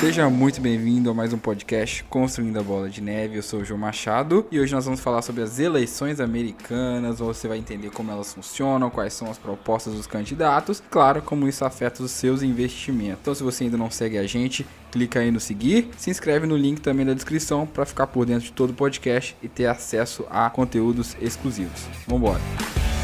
Seja muito bem-vindo a mais um podcast Construindo a Bola de Neve. Eu sou o João Machado e hoje nós vamos falar sobre as eleições americanas. Você vai entender como elas funcionam, quais são as propostas dos candidatos, claro, como isso afeta os seus investimentos. Então, se você ainda não segue a gente, clica aí no seguir, se inscreve no link também da descrição para ficar por dentro de todo o podcast e ter acesso a conteúdos exclusivos. Vambora! Hoje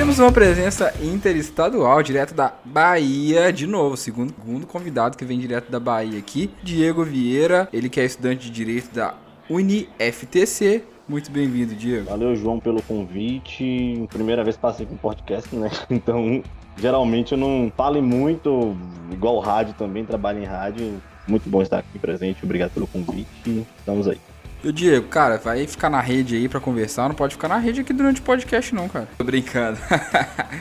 temos uma presença interestadual, direto da Bahia, de novo, segundo, segundo convidado que vem direto da Bahia aqui, Diego Vieira, ele que é estudante de Direito da UniFTC. Muito bem-vindo, Diego. Valeu, João, pelo convite. Primeira vez passei com podcast, né? Então, geralmente eu não falo muito, igual rádio também, trabalho em rádio. Muito bom estar aqui presente, obrigado pelo convite. Estamos aí. E o Diego, cara, vai ficar na rede aí pra conversar, não pode ficar na rede aqui durante o podcast não, cara. Tô brincando.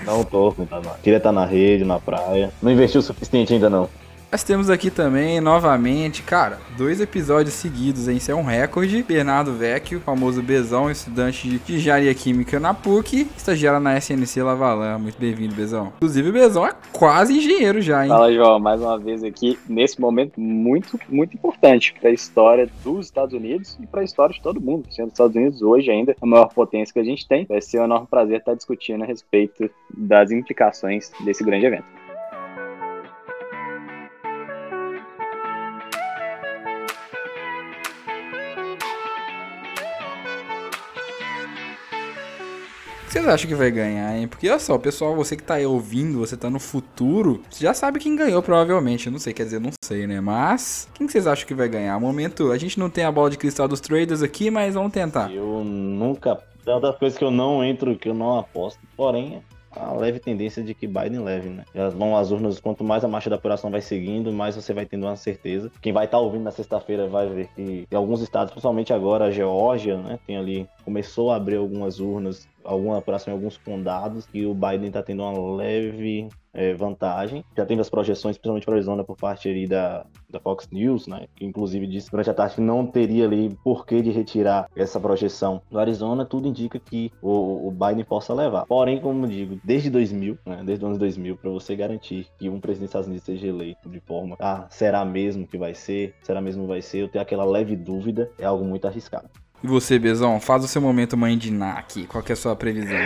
não tô, não tá na... queria estar na rede, na praia. Não investiu o suficiente ainda não. Nós temos aqui também, novamente, cara, dois episódios seguidos, hein? Isso é um recorde. Bernardo Vecchio, famoso Bezão, estudante de engenharia química na PUC, estagiário na SNC Lavalan. Muito bem-vindo, Bezão. Inclusive, o Bezão é quase engenheiro já, hein? Fala, João, mais uma vez aqui, nesse momento muito, muito importante para a história dos Estados Unidos e para a história de todo mundo. Sendo os Estados Unidos hoje ainda a maior potência que a gente tem, vai ser um enorme prazer estar discutindo a respeito das implicações desse grande evento. Vocês acham que vai ganhar, hein? Porque olha só, pessoal, você que tá aí ouvindo, você tá no futuro, você já sabe quem ganhou, provavelmente. Eu não sei, quer dizer, não sei, né? Mas, quem que vocês acham que vai ganhar? Momento, a gente não tem a bola de cristal dos traders aqui, mas vamos tentar. Eu nunca. É uma das coisas que eu não entro, que eu não aposto. Porém, a leve tendência de que Biden leve, né? Elas vão às urnas, quanto mais a marcha da apuração vai seguindo, mais você vai tendo uma certeza. Quem vai estar tá ouvindo na sexta-feira vai ver que alguns estados, principalmente agora a Geórgia, né, tem ali começou a abrir algumas urnas, alguma apuração em alguns condados e o Biden está tendo uma leve é, vantagem. Já teve as projeções, principalmente para Arizona, por parte ali da, da Fox News, né? Que inclusive disse durante a tarde que não teria ali porquê de retirar essa projeção do Arizona. Tudo indica que o, o Biden possa levar. Porém, como digo, desde 2000, né? Desde o ano 2000, para você garantir que um presidente dos Estados Unidos seja eleito de forma, ah, será mesmo que vai ser? Será mesmo que vai ser? Eu tenho aquela leve dúvida, é algo muito arriscado. E você, Bezão, faz o seu momento mãe de Ná aqui. Qual é a sua previsão?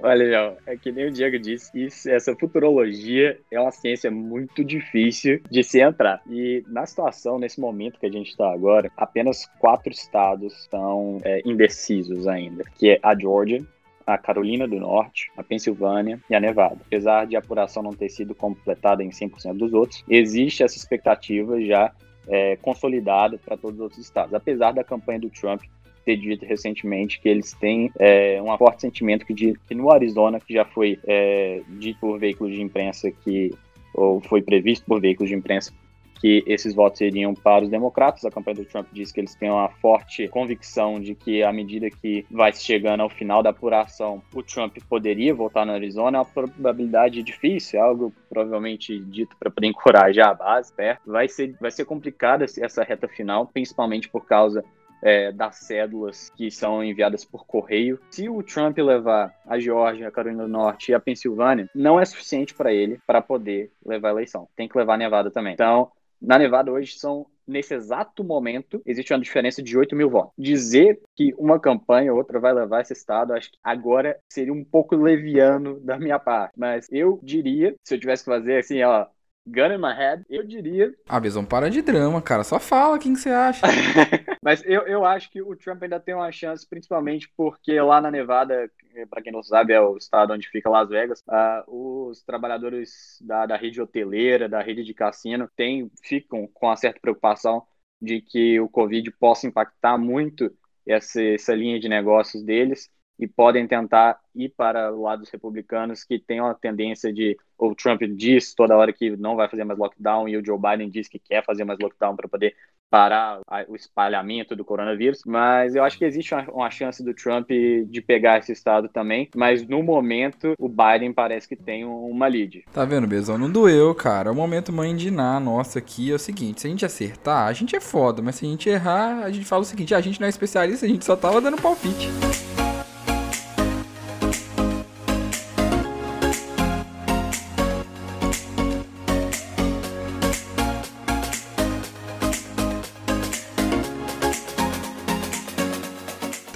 Olha, João, é que nem o Diego disse, isso, essa futurologia é uma ciência muito difícil de se entrar. E na situação, nesse momento que a gente está agora, apenas quatro estados estão é, indecisos ainda, que é a Georgia, a Carolina do Norte, a Pensilvânia e a Nevada. Apesar de a apuração não ter sido completada em 100% dos outros, existe essa expectativa já é, consolidada para todos os outros estados. Apesar da campanha do Trump ter dito recentemente que eles têm é, um forte sentimento que, de, que no Arizona, que já foi é, dito por veículos de imprensa que, ou foi previsto por veículos de imprensa que esses votos iriam para os democratas. A campanha do Trump diz que eles têm uma forte convicção de que, à medida que vai chegando ao final da apuração, o Trump poderia voltar no Arizona. É uma probabilidade difícil, é algo provavelmente dito para encorajar a base, certo? Vai ser, vai ser complicada essa reta final, principalmente por causa é, das cédulas que são enviadas por correio. Se o Trump levar a Geórgia, a Carolina do Norte e a Pensilvânia, não é suficiente para ele para poder levar a eleição. Tem que levar a Nevada também. Então, na Nevada hoje são nesse exato momento, existe uma diferença de 8 mil votos. Dizer que uma campanha ou outra vai levar esse estado, acho que agora seria um pouco leviano da minha parte. Mas eu diria, se eu tivesse que fazer assim, ó, gun in my head, eu diria. Ah, Bezão, para de drama, cara. Só fala quem que você acha. Mas eu, eu acho que o Trump ainda tem uma chance, principalmente porque lá na Nevada, para quem não sabe, é o estado onde fica Las Vegas, uh, os trabalhadores da, da rede hoteleira, da rede de cassino, tem, ficam com uma certa preocupação de que o Covid possa impactar muito essa, essa linha de negócios deles e podem tentar ir para o lado dos republicanos que tem uma tendência de o Trump diz toda hora que não vai fazer mais lockdown e o Joe Biden diz que quer fazer mais lockdown para poder parar o espalhamento do coronavírus, mas eu acho que existe uma, uma, chance do Trump de pegar esse estado também, mas no momento o Biden parece que tem uma lead. Tá vendo, Bezão? Não doeu, cara. O momento mãe de Ná nossa aqui é o seguinte, se a gente acertar, a gente é foda, mas se a gente errar, a gente fala o seguinte, ah, a gente não é especialista, a gente só tava dando palpite.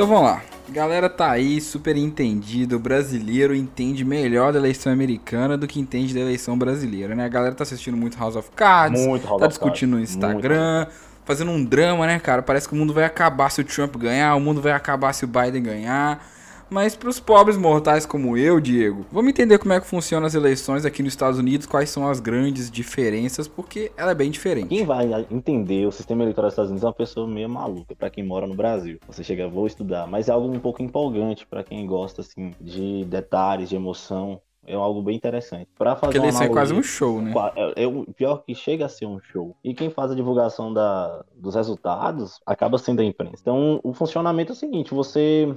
Então vamos lá. Galera tá aí, super entendido. O brasileiro entende melhor da eleição americana do que entende da eleição brasileira, né? A galera tá assistindo muito House of Cards, Muito House tá discutindo no Cards, Instagram, fazendo um drama, né, cara? Parece que o mundo vai acabar se o Trump ganhar, o mundo vai acabar se o Biden ganhar. Mas pros pobres mortais como eu, Diego, vamos entender como é que funcionam as eleições aqui nos Estados Unidos, quais são as grandes diferenças, porque ela é bem diferente. Quem vai entender o sistema eleitoral dos Estados Unidos é uma pessoa meio maluca para quem mora no Brasil. Você chega, vou estudar, mas é algo um pouco empolgante para quem gosta assim de detalhes, de emoção. É algo bem interessante. Para fazer Porque uma eleição é quase um analogia- show, né? É, é o pior que chega a ser um show. E quem faz a divulgação da, dos resultados acaba sendo a imprensa. Então, o funcionamento é o seguinte: você.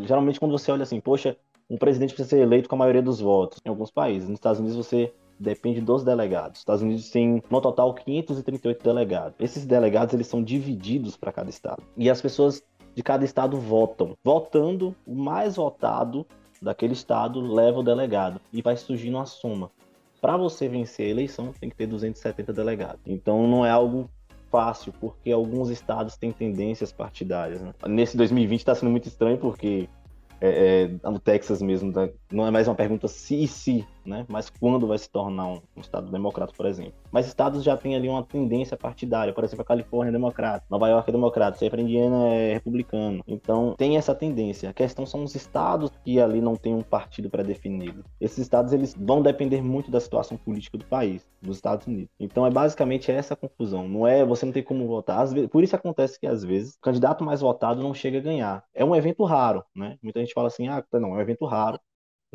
Geralmente, quando você olha assim, poxa, um presidente precisa ser eleito com a maioria dos votos. Em alguns países, nos Estados Unidos, você depende dos delegados. Os Estados Unidos tem, no total, 538 delegados. Esses delegados, eles são divididos para cada estado. E as pessoas de cada estado votam. Votando, o mais votado daquele estado leva o delegado. E vai surgindo uma soma. Para você vencer a eleição, tem que ter 270 delegados. Então não é algo fácil, porque alguns estados têm tendências partidárias. né? Nesse 2020 está sendo muito estranho, porque é, é, no Texas mesmo, tá- não é mais uma pergunta se e se, né? mas quando vai se tornar um, estado democrata, por exemplo. Mas estados já têm ali uma tendência partidária, por exemplo, a Califórnia é democrata, Nova York é democrata, sempre a Indiana é republicano. Então tem essa tendência. A questão são os estados que ali não tem um partido pré-definido. Esses estados eles vão depender muito da situação política do país, dos Estados Unidos. Então é basicamente essa confusão. Não é você não tem como votar. Vezes- por isso acontece que às vezes o candidato mais votado não chega a ganhar. É um evento raro, né? Muita gente fala assim, ah, não, é um evento raro.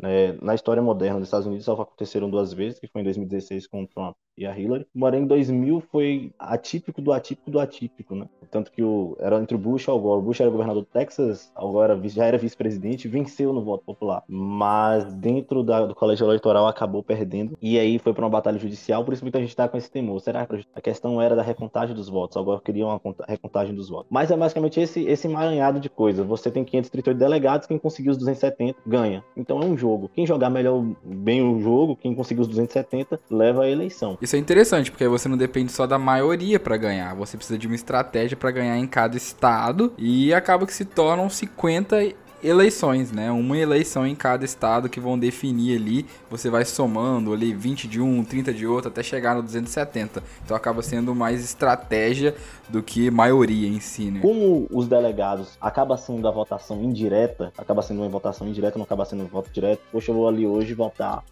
É, na história moderna dos Estados Unidos só aconteceram duas vezes, que foi em 2016 com o Trump e a Hillary. Porém, em 2000 foi atípico do atípico do atípico, né? Tanto que o, era entre o Bush e o Gore. O Bush era governador do Texas, o Gore já era vice-presidente, venceu no voto popular. Mas dentro da- do colégio eleitoral acabou perdendo. E aí foi para uma batalha judicial, por isso muita gente tá com esse temor. Será que a questão era da recontagem dos votos? Agora queria uma conta- recontagem dos votos. Mas é basicamente esse, esse emaranhado de coisas. Você tem 538 delegados, quem conseguiu os 270 ganha. Então é um jogo. Quem jogar melhor bem o jogo, quem conseguiu os 270, leva a eleição. Isso é interessante, porque aí você não depende só da maioria pra ganhar, você precisa de uma estratégia pra ganhar em cada estado e acaba que se tornam 50 eleições, né? Uma eleição em cada estado que vão definir ali, você vai somando ali 20 de um, 30 de outro até chegar no 270. Então acaba sendo mais estratégia do que maioria em si, né? Como os delegados acaba sendo a votação indireta, acaba sendo uma votação indireta, não acaba sendo um voto direto. Poxa, eu vou ali hoje votar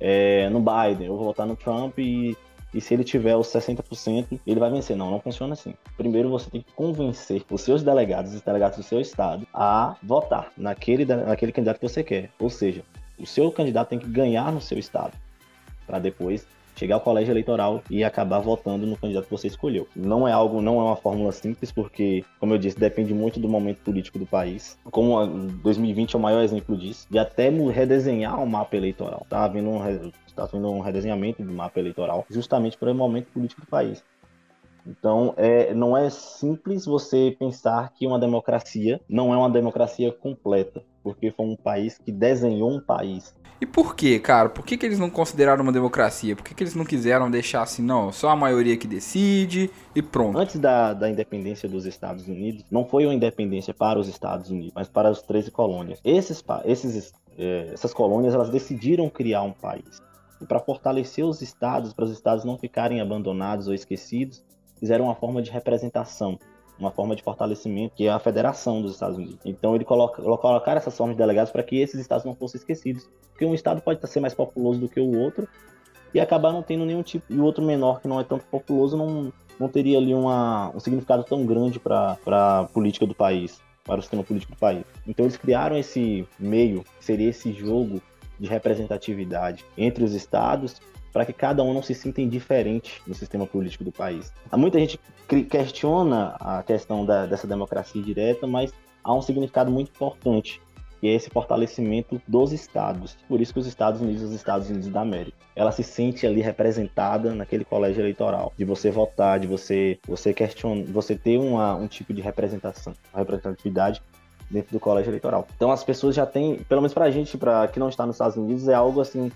é, no Biden, eu vou votar no Trump e, e se ele tiver os 60%, ele vai vencer. Não, não funciona assim. Primeiro você tem que convencer os seus delegados, os delegados do seu estado, a votar naquele, naquele candidato que você quer. Ou seja, o seu candidato tem que ganhar no seu estado, para depois chegar ao colégio eleitoral e acabar votando no candidato que você escolheu. Não é algo, não é uma fórmula simples, porque, como eu disse, depende muito do momento político do país. Como a- 2020 é o maior exemplo disso, de até redesenhar o mapa eleitoral. Tá havendo um, tá havendo um redesenhamento do mapa eleitoral, justamente para o momento político do país. Então, é, não é simples você pensar que uma democracia não é uma democracia completa, porque foi um país que desenhou um país. E por quê, cara? Por que, que eles não consideraram uma democracia? Por que, que eles não quiseram deixar assim, não, só a maioria que decide e pronto? Antes da, da independência dos Estados Unidos, não foi uma independência para os Estados Unidos, mas para as 13 colônias. Esses, esses, eh, essas colônias elas decidiram criar um país. E para fortalecer os estados, para os estados não ficarem abandonados ou esquecidos, fizeram uma forma de representação, uma forma de fortalecimento, que é a Federação dos Estados Unidos. Então, ele coloca, colocaram essas formas de delegados para que esses estados não fossem esquecidos. Porque um estado pode ser mais populoso do que o outro e acabar não tendo nenhum tipo. E o outro menor, que não é tanto populoso, não, não teria ali uma, um significado tão grande para a política do país, para o sistema político do país. Então, eles criaram esse meio, que seria esse jogo de representatividade entre os estados para que cada um não se sinta indiferente no sistema político do país. Há muita gente questiona a questão da, dessa democracia direta, mas há um significado muito importante, que é esse fortalecimento dos estados. Por isso que os Estados Unidos, os Estados Unidos da América, ela se sente ali representada naquele colégio eleitoral, de você votar, de você você questionar, você ter uma, um tipo de representação, uma representatividade dentro do colégio eleitoral. Então as pessoas já têm, pelo menos pra gente, para que não está nos Estados Unidos, é algo assim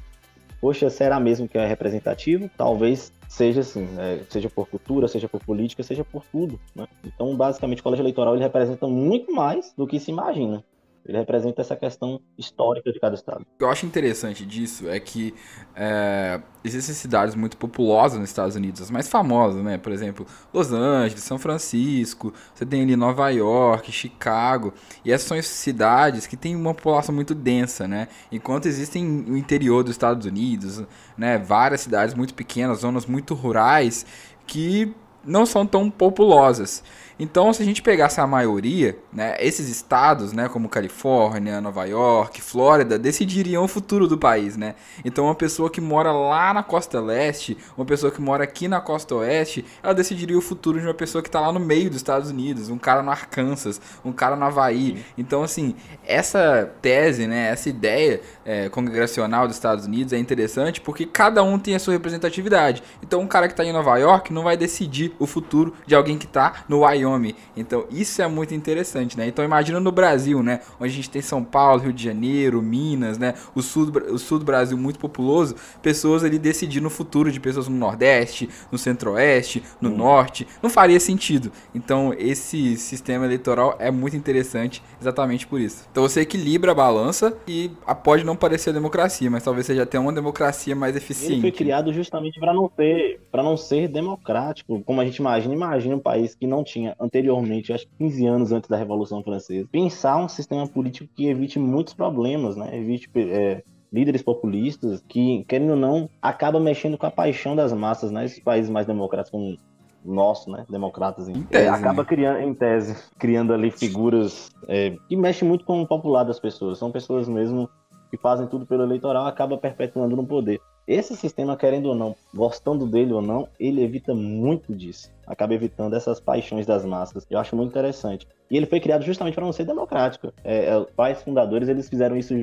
poxa, será mesmo que é representativo? Talvez seja assim, né? seja por cultura, seja por política, seja por tudo. Né? Então, basicamente, o colégio eleitoral ele representa muito mais do que se imagina. Ele representa essa questão histórica de cada estado. O que eu acho interessante disso é que é, existem cidades muito populosas nos Estados Unidos, as mais famosas, né? Por exemplo, Los Angeles, São Francisco, você tem ali Nova York, Chicago, e essas são cidades que têm uma população muito densa, né? Enquanto existem no interior dos Estados Unidos, né, várias cidades muito pequenas, zonas muito rurais, que não são tão populosas. Então, se a gente pegasse a maioria, né, esses estados, né, como Califórnia, Nova York, Flórida, decidiriam o futuro do país, né? Então, uma pessoa que mora lá na costa leste, uma pessoa que mora aqui na costa oeste, ela decidiria o futuro de uma pessoa que está lá no meio dos Estados Unidos, um cara no Arkansas, um cara no Havaí. Então, assim, essa tese, né, essa ideia é, congregacional dos Estados Unidos é interessante porque cada um tem a sua representatividade. Então, um cara que está em Nova York não vai decidir o futuro de alguém que está no Wyoming Wyoming. Então, isso é muito interessante, né? Então, imagina no Brasil, né? Onde a gente tem São Paulo, Rio de Janeiro, Minas, né? O sul, do, o sul do Brasil muito populoso. Pessoas ali decidindo o futuro de pessoas no Nordeste, no Centro-Oeste, no hum. Norte. Não faria sentido. Então, esse sistema eleitoral é muito interessante exatamente por isso. Então, você equilibra a balança e pode não parecer democracia, mas talvez seja até uma democracia mais eficiente. Ele foi criado justamente para não ter, para não ser democrático, como a gente imagina. Imagina um país que não tinha anteriormente, acho que 15 anos antes da Revolução Francesa, pensar um sistema político que evite muitos problemas, né? Evite é, líderes populistas que, querendo ou não, acaba mexendo com a paixão das massas, né? Esses países mais democráticos como o nosso, né? Democratas, em, tese, é, acaba né? criando, em tese, criando ali figuras é, que mexem muito com o popular das pessoas. São pessoas mesmo que fazem tudo pelo eleitoral, acaba perpetuando no poder. Esse sistema, querendo ou não, gostando dele ou não, ele evita muito disso. Acaba evitando essas paixões das massas. Eu acho muito interessante. E ele foi criado justamente para não ser democrático. É, é, os pais fundadores eles fizeram isso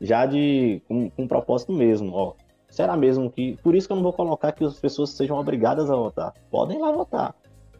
já de com, com um propósito mesmo. Ó, será mesmo que por isso que eu não vou colocar que as pessoas sejam obrigadas a votar? Podem lá votar,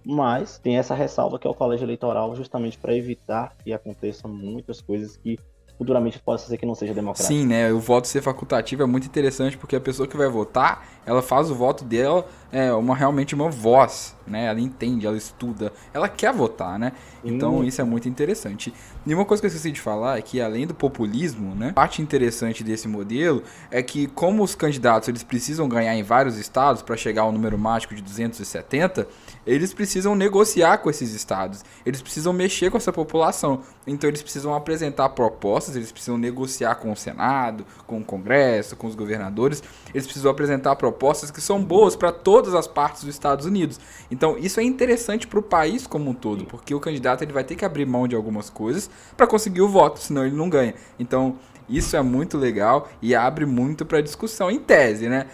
mas tem essa ressalva que é o colégio eleitoral justamente para evitar que aconteçam muitas coisas que futuramente possa ser que não seja democrático. Sim, né? O voto ser facultativo é muito interessante porque a pessoa que vai votar, ela faz o voto dela é uma realmente uma voz, né? Ela entende, ela estuda, ela quer votar, né? Então hum. isso é muito interessante. E uma coisa que eu esqueci de falar é que além do populismo, né? Parte interessante desse modelo é que como os candidatos eles precisam ganhar em vários estados para chegar ao número mágico de 270, eles precisam negociar com esses estados. Eles precisam mexer com essa população. Então eles precisam apresentar propostas, eles precisam negociar com o Senado, com o Congresso, com os governadores. Eles precisam apresentar propostas que são boas para todas as partes dos Estados Unidos. Então isso é interessante para o país como um todo, porque o candidato ele vai ter que abrir mão de algumas coisas para conseguir o voto, senão ele não ganha. Então isso é muito legal e abre muito para discussão em tese, né?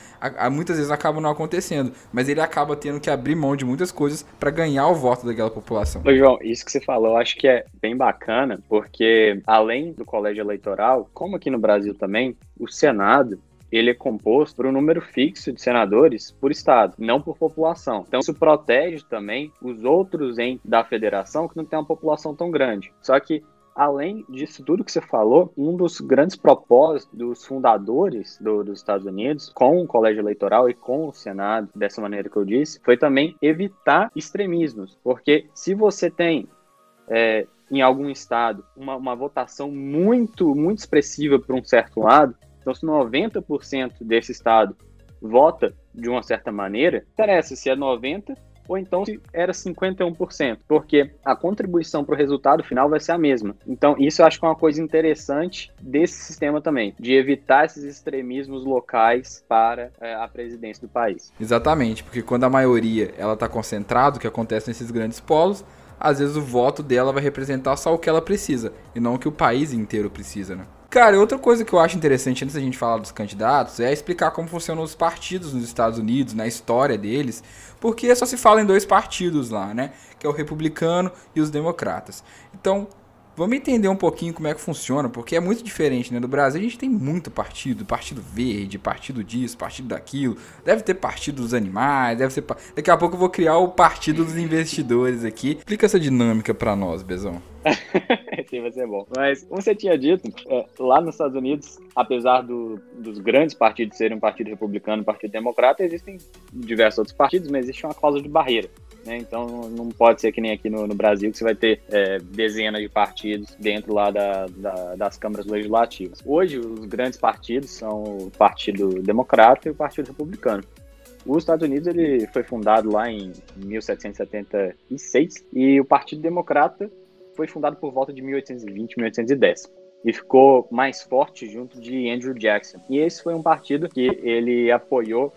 Muitas vezes acaba não acontecendo, mas ele acaba tendo que abrir mão de muitas coisas para ganhar o voto daquela população. Ô, João, isso que você falou, eu acho que é bem bacana, porque além do colégio eleitoral, como aqui no Brasil também, o Senado ele é composto por um número fixo de senadores por estado, não por população. Então isso protege também os outros entes da federação que não tem uma população tão grande. Só que além disso tudo que você falou, um dos grandes propósitos dos fundadores do, dos Estados Unidos, com o colégio eleitoral e com o Senado, dessa maneira que eu disse, foi também evitar extremismos. Porque se você tem é, em algum estado uma, uma votação muito, muito expressiva para um certo lado, então, se 90% desse estado vota de uma certa maneira, interessa se é 90% ou então se era 51%, porque a contribuição para o resultado final vai ser a mesma. Então, isso eu acho que é uma coisa interessante desse sistema também, de evitar esses extremismos locais para é, a presidência do país. Exatamente, porque quando a maioria ela está concentrada, o que acontece nesses grandes polos, às vezes o voto dela vai representar só o que ela precisa, e não o que o país inteiro precisa, né? Cara, outra coisa que eu acho interessante antes da gente falar dos candidatos é explicar como funcionam os partidos nos Estados Unidos, na história deles, porque só se fala em dois partidos lá, né? Que é o republicano e os democratas. Então, vamos entender um pouquinho como é que funciona, porque é muito diferente, né? No Brasil a gente tem muito partido, partido verde, partido disso, partido daquilo. Deve ter partido dos animais, deve ser. Daqui a pouco eu vou criar o partido dos investidores aqui. Explica essa dinâmica para nós, Bezão. Esse vai ser bom. Mas, como você tinha dito, é, lá nos Estados Unidos, apesar do, dos grandes partidos serem um partido republicano e um partido democrata, existem diversos outros partidos, mas existe uma cláusula de barreira. Né? Então não pode ser que nem aqui no, no Brasil, que você vai ter é, dezenas de partidos dentro lá da, da, das câmaras legislativas. Hoje, os grandes partidos são o Partido Democrata e o Partido Republicano. Os Estados Unidos ele foi fundado lá em 1776 e o Partido Democrata foi fundado por volta de 1820, 1810 e ficou mais forte junto de Andrew Jackson. E esse foi um partido que ele apoiou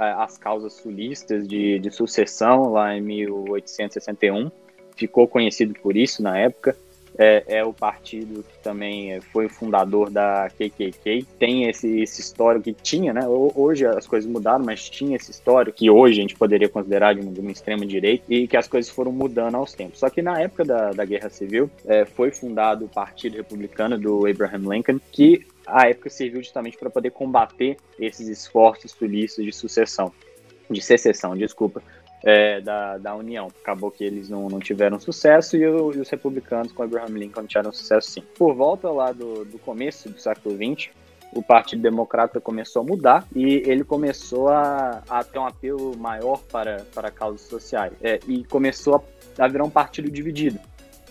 as causas sulistas de, de sucessão lá em 1861. Ficou conhecido por isso na época. É, é, o partido que também foi fundador da KKK. Tem esse, esse histórico que tinha, né? Hoje as coisas mudaram, mas tinha esse histórico que hoje a gente poderia considerar de uma, de uma extrema direita e que as coisas foram mudando aos tempos. Só que na época da, da Guerra Civil é, foi fundado o Partido Republicano do Abraham Lincoln, que a época serviu justamente para poder combater esses esforços tulistas de sucessão, de secessão, desculpa, é, da, da União. Acabou que eles não, não tiveram sucesso e, o, e, os republicanos com Abraham Lincoln tiveram sucesso sim. Por volta lá do, do começo do século XX, o Partido Democrata começou a mudar e ele começou a, a ter um apelo maior para, para causas sociais. É, e começou a, a virar um partido dividido.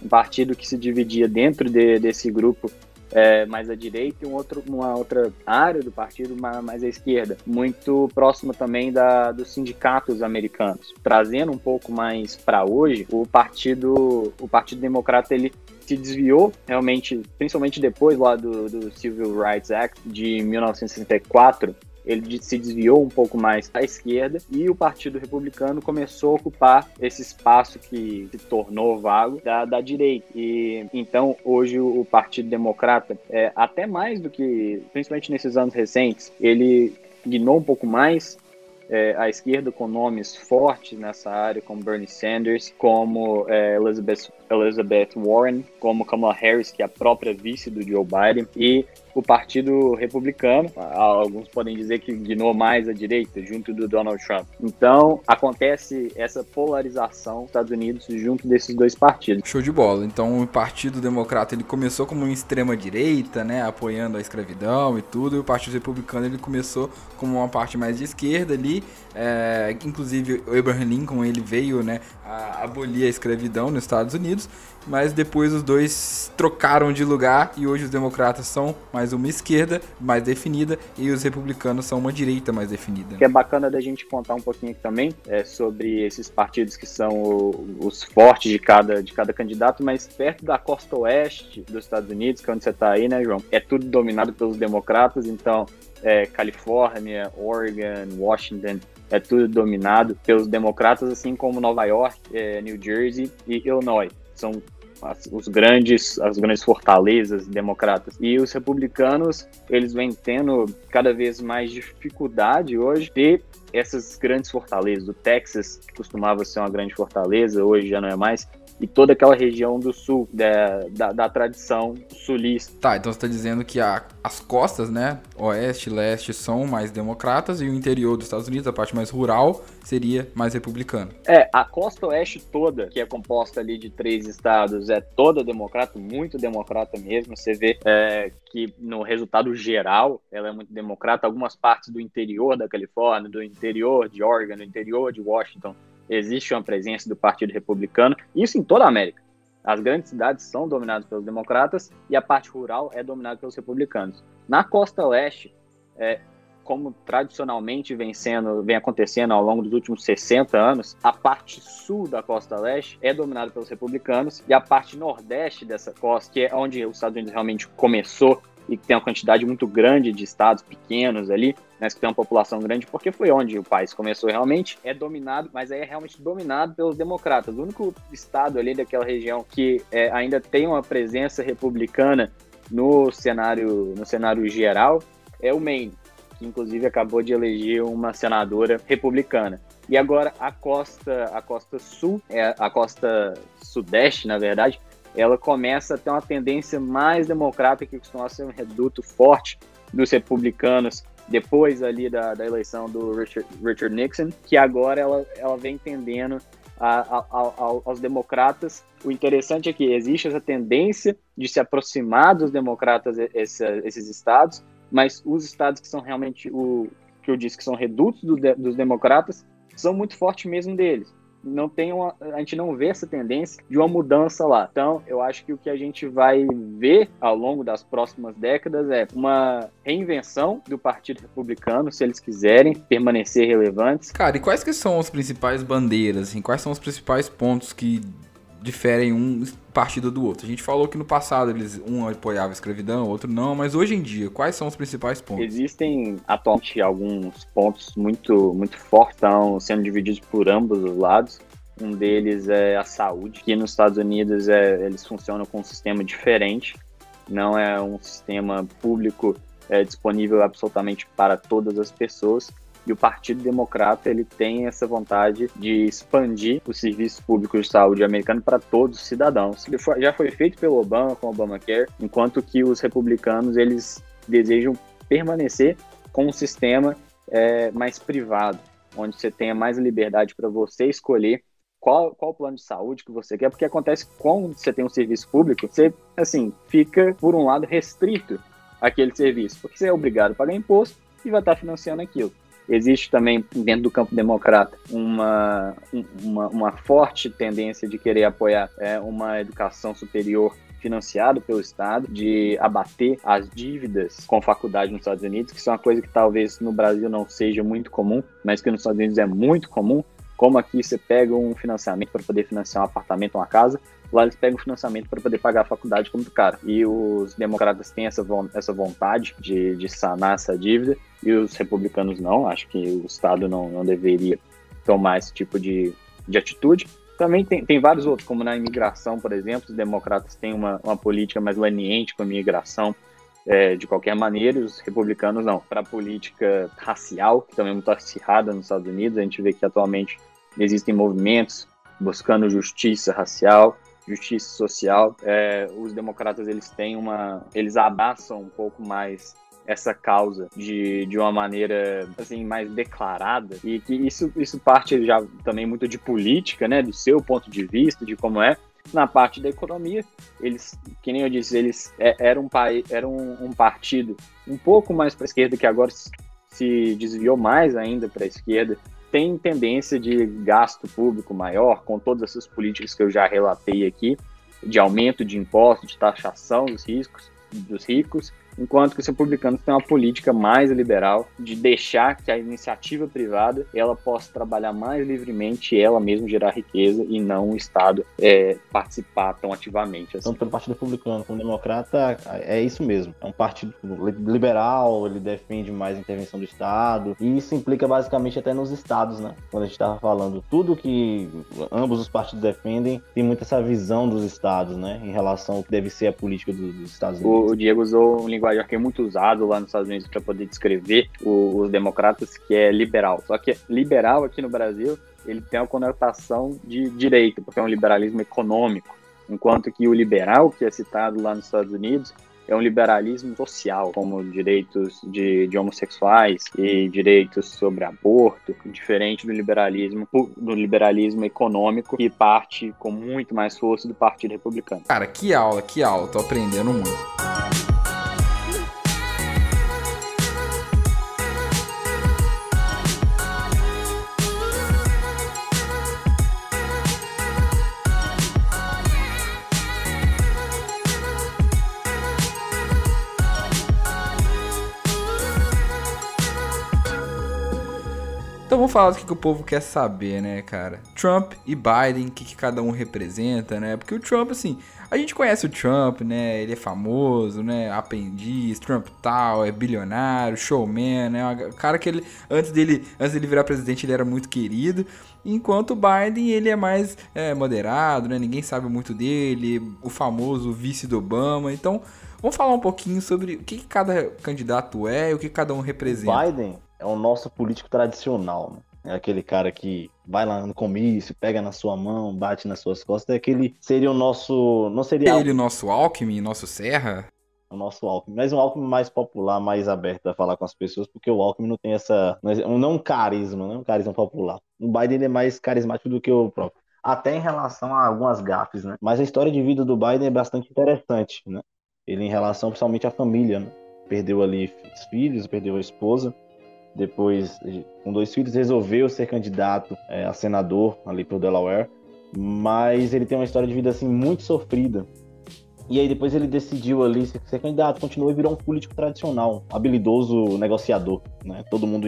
Um partido que se dividia dentro de, desse grupo é, mais à direita e um outro, uma outra área do partido mais à esquerda, muito próximo também da, dos sindicatos americanos. Trazendo um pouco mais para hoje, o partido, o partido Democrata ele se desviou realmente, principalmente depois lá do, do Civil Rights Act de 1964, ele se desviou um pouco mais à esquerda e o Partido Republicano começou a ocupar esse espaço que se tornou vago da, da direita. E então hoje o Partido Democrata, é, até mais do que, principalmente nesses anos recentes, ele ignorou um pouco mais é, a esquerda com nomes fortes nessa área, como Bernie Sanders, como é, Elizabeth, Elizabeth Warren, como Kamala Harris, que é a própria vice do Joe Biden, e o Partido Republicano, alguns podem dizer que guinou mais à direita, junto do Donald Trump. Então, acontece essa polarização dos Estados Unidos junto desses dois partidos. Show de bola. Então, o Partido Democrata ele começou como uma extrema direita, né, apoiando a escravidão e tudo, e o Partido Republicano ele começou como uma parte mais de esquerda ali, é, inclusive o Abraham Lincoln ele veio, né, a abolir a escravidão nos Estados Unidos mas depois os dois trocaram de lugar e hoje os democratas são mais uma esquerda mais definida e os republicanos são uma direita mais definida. Que é bacana da gente contar um pouquinho aqui também é, sobre esses partidos que são o, os fortes de cada, de cada candidato, mas perto da costa oeste dos Estados Unidos, que é onde você está aí, né, João? É tudo dominado pelos democratas, então é, Califórnia, Oregon, Washington, é tudo dominado pelos democratas, assim como Nova York, é, New Jersey e Illinois são as, os grandes, as grandes fortalezas democratas. E os republicanos, eles vêm tendo cada vez mais dificuldade hoje de essas grandes fortalezas. O Texas, que costumava ser uma grande fortaleza, hoje já não é mais, e toda aquela região do sul, da, da, da tradição sulista. Tá, então você está dizendo que a, as costas, né, oeste e leste, são mais democratas e o interior dos Estados Unidos, a parte mais rural, seria mais republicano. É, a costa oeste toda, que é composta ali de três estados, é toda democrata, muito democrata mesmo. Você vê é, que no resultado geral ela é muito democrata. Algumas partes do interior da Califórnia, do interior de Oregon, do interior de Washington, existe uma presença do Partido Republicano, isso em toda a América. As grandes cidades são dominadas pelos democratas e a parte rural é dominada pelos republicanos. Na costa leste, é, como tradicionalmente vem, sendo, vem acontecendo ao longo dos últimos 60 anos, a parte sul da costa leste é dominada pelos republicanos e a parte nordeste dessa costa, que é onde os Estados Unidos realmente começou e que tem uma quantidade muito grande de estados pequenos ali, né, que tem uma população grande, porque foi onde o país começou realmente, é dominado, mas aí é realmente dominado pelos democratas. O único estado ali daquela região que é, ainda tem uma presença republicana no cenário, no cenário geral é o Maine, que inclusive acabou de eleger uma senadora republicana. E agora a costa, a costa sul, é a costa sudeste, na verdade, ela começa a ter uma tendência mais democrata que costuma ser um reduto forte dos republicanos depois ali da, da eleição do Richard, Richard Nixon, que agora ela, ela vem tendendo a, aos democratas. O interessante é que existe essa tendência de se aproximar dos democratas esse, esses estados, mas os estados que são realmente o que eu disse que são redutos do, dos democratas são muito fortes mesmo deles não tem uma, a gente não vê essa tendência de uma mudança lá. Então, eu acho que o que a gente vai ver ao longo das próximas décadas é uma reinvenção do Partido Republicano, se eles quiserem permanecer relevantes. Cara, e quais que são as principais bandeiras, assim, quais são os principais pontos que diferem um partido do outro. A gente falou que no passado eles um apoiava a escravidão, outro não, mas hoje em dia, quais são os principais pontos? Existem atualmente alguns pontos muito muito estão sendo divididos por ambos os lados. Um deles é a saúde, que nos Estados Unidos é, eles funcionam com um sistema diferente, não é um sistema público é, disponível absolutamente para todas as pessoas. E o Partido Democrata ele tem essa vontade de expandir os serviços públicos de saúde americano para todos os cidadãos. Já foi feito pelo Obama com o Obamacare, enquanto que os republicanos eles desejam permanecer com um sistema é, mais privado, onde você tenha mais liberdade para você escolher qual, qual plano de saúde que você quer, porque acontece quando você tem um serviço público, você, assim, fica, por um lado, restrito àquele serviço, porque você é obrigado a pagar imposto e vai estar financiando aquilo. Existe também, dentro do campo democrata, uma, uma, uma forte tendência de querer apoiar é, uma educação superior financiado pelo Estado, de abater as dívidas com faculdade nos Estados Unidos, que são uma coisa que talvez no Brasil não seja muito comum, mas que nos Estados Unidos é muito comum. Como aqui você pega um financiamento para poder financiar um apartamento, uma casa, lá eles pegam financiamento para poder pagar a faculdade como do cara. E os democratas têm essa, essa vontade de, de sanar essa dívida e os republicanos não. Acho que o Estado não, não deveria tomar esse tipo de, de atitude. Também tem, tem vários outros, como na imigração, por exemplo, os democratas têm uma, uma política mais leniente com a imigração é, de qualquer maneira, os republicanos não. Para a política racial, que também é muito acirrada nos Estados Unidos, a gente vê que atualmente existem movimentos buscando justiça racial, justiça social. É, os democratas eles têm uma, eles abraçam um pouco mais essa causa de, de uma maneira assim mais declarada e que isso isso parte já também muito de política, né, do seu ponto de vista, de como é na parte da economia. Eles, que nem eu disse, eles é, eram um era um, um partido um pouco mais para a esquerda que agora se desviou mais ainda para a esquerda tem tendência de gasto público maior, com todas essas políticas que eu já relatei aqui, de aumento de impostos, de taxação dos riscos, dos ricos, enquanto que os republicanos têm uma política mais liberal de deixar que a iniciativa privada ela possa trabalhar mais livremente e ela mesma gerar riqueza e não o Estado é, participar tão ativamente. Assim. Tanto pelo Partido Republicano como Democrata, é isso mesmo. É um partido liberal, ele defende mais a intervenção do Estado, e isso implica basicamente até nos estados, né? Quando a gente estava falando, tudo que ambos os partidos defendem tem muito essa visão dos estados, né? Em relação ao que deve ser a política dos, dos Estados Unidos. O Diego usou um linguagem linguajar que é muito usado lá nos Estados Unidos para poder descrever o, os democratas, que é liberal. Só que liberal aqui no Brasil, ele tem uma conotação de direito, porque é um liberalismo econômico, enquanto que o liberal, que é citado lá nos Estados Unidos, é um liberalismo social, como direitos de, de, homossexuais e direitos sobre aborto, diferente do liberalismo do liberalismo econômico que parte com muito mais força do Partido Republicano. Cara, que aula, que aula, tô aprendendo muito. Vamos falar do que, que o povo quer saber, né, cara? Trump e Biden, o que, que cada um representa, né? Porque o Trump, assim, a gente conhece o Trump, né? Ele é famoso, né? Aprendiz, Trump tal, é bilionário, showman, né? O cara que ele, antes dele, antes dele virar presidente, ele era muito querido. Enquanto o Biden, ele é mais é, moderado, né? Ninguém sabe muito dele, o famoso vice do Obama. Então, vamos falar um pouquinho sobre o que, que cada candidato é e o que cada um representa. Biden é o nosso político tradicional, né? É aquele cara que vai lá no comício, pega na sua mão, bate nas suas costas. É aquele seria o nosso. Não seria. Ele, o nosso Alckmin, nosso Serra? O nosso Alckmin. Mas um Alckmin mais popular, mais aberto a falar com as pessoas, porque o Alckmin não tem essa. Não é um carisma, né? Um carisma popular. O Biden é mais carismático do que o próprio. até em relação a algumas gafes, né? Mas a história de vida do Biden é bastante interessante, né? Ele em relação principalmente à família, né? Perdeu ali os filhos, perdeu a esposa, depois, com dois filhos, resolveu ser candidato é, a senador ali pro Delaware, mas ele tem uma história de vida assim muito sofrida. E aí depois ele decidiu ali ser, candidato, continuou e virou um político tradicional, habilidoso negociador, né? Todo mundo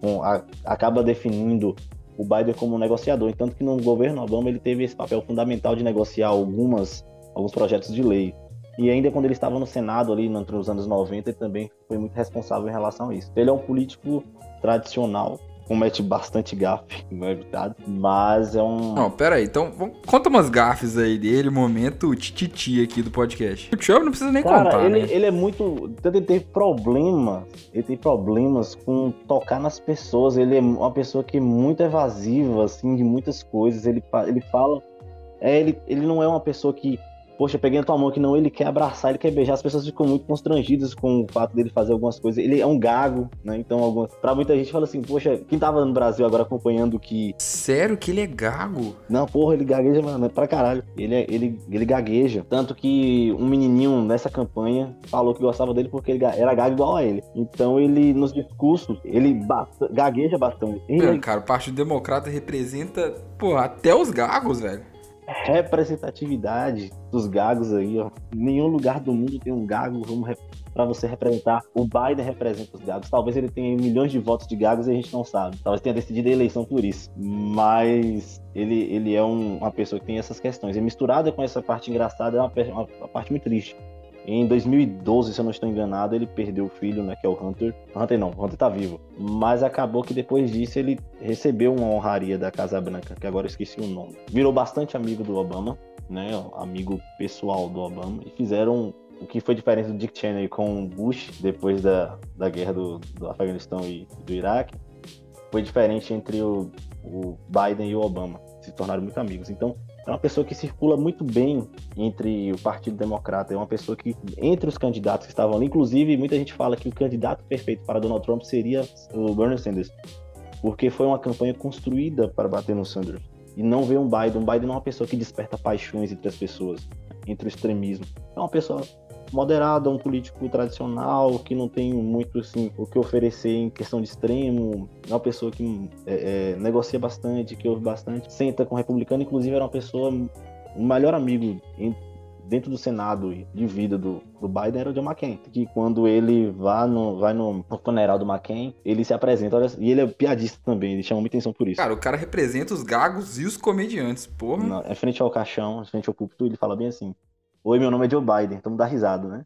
com, a, acaba definindo o Biden como um negociador, tanto que no governo Obama ele teve esse papel fundamental de negociar algumas alguns projetos de lei. E ainda quando ele estava no Senado ali entre os anos 90, ele também foi muito responsável em relação a isso. Ele é um político tradicional, comete bastante gafe, não é verdade? Mas é um. Não, pera aí, então vamos, conta umas gafes aí dele, momento tititi aqui do podcast. O Trump não precisa nem Cara, contar. Ele, né? ele é muito. Ele tem problemas, ele tem problemas com tocar nas pessoas. Ele é uma pessoa que é muito evasiva, assim, de muitas coisas. Ele, ele fala. É, ele, ele não é uma pessoa que poxa, peguei na tua mão que não, ele quer abraçar, ele quer beijar, as pessoas ficam muito constrangidas com o fato dele fazer algumas coisas. Ele é um gago, né? Então, algumas... pra muita gente fala assim, poxa, quem tava no Brasil agora acompanhando que. Sério que ele é gago? Não, porra, ele gagueja, mano, pra caralho. Ele, é, ele, ele gagueja. Tanto que um menininho nessa campanha falou que gostava dele porque ele era gago igual a ele. Então, ele, nos discursos, ele basta... gagueja bastante. Ele... Mano, cara, o Partido Democrata representa, pô, até os gagos, velho representatividade dos gagos aí, ó. Nenhum lugar do mundo tem um gago para você representar. O Biden representa os gagos. Talvez ele tenha milhões de votos de gagos e a gente não sabe. Talvez tenha decidido a eleição por isso. Mas ele, ele é um, uma pessoa que tem essas questões. E misturada com essa parte engraçada é uma, uma, uma parte muito triste. Em 2012, se eu não estou enganado, ele perdeu o filho, né, que é o Hunter. Hunter não, Hunter tá vivo. Mas acabou que depois disso ele recebeu uma honraria da Casa Branca, que agora eu esqueci o nome. Virou bastante amigo do Obama, né, amigo pessoal do Obama, e fizeram o que foi diferente do Dick Cheney com o Bush depois da, da guerra do, do Afeganistão e do Iraque. Foi diferente entre o, o Biden e o Obama. Se tornaram muito amigos. Então, é uma pessoa que circula muito bem entre o Partido Democrata, é uma pessoa que, entre os candidatos que estavam ali, inclusive, muita gente fala que o candidato perfeito para Donald Trump seria o Bernie Sanders, porque foi uma campanha construída para bater no Sanders. E não ver um Biden. Um Biden não é uma pessoa que desperta paixões entre as pessoas, entre o extremismo. É uma pessoa moderado, um político tradicional, que não tem muito assim, o que oferecer em questão de extremo, é uma pessoa que é, é, negocia bastante, que ouve bastante, senta com o republicano, inclusive era uma pessoa, o melhor amigo em, dentro do Senado de vida do, do Biden era o John McCain, que quando ele vai no, vai no, no funeral do McCain, ele se apresenta, olha, e ele é piadista também, ele chama muita atenção por isso. Cara, o cara representa os gagos e os comediantes, porra. É frente ao caixão, é frente ao púlpito, ele fala bem assim, Oi, meu nome é Joe Biden, então dá risada, né?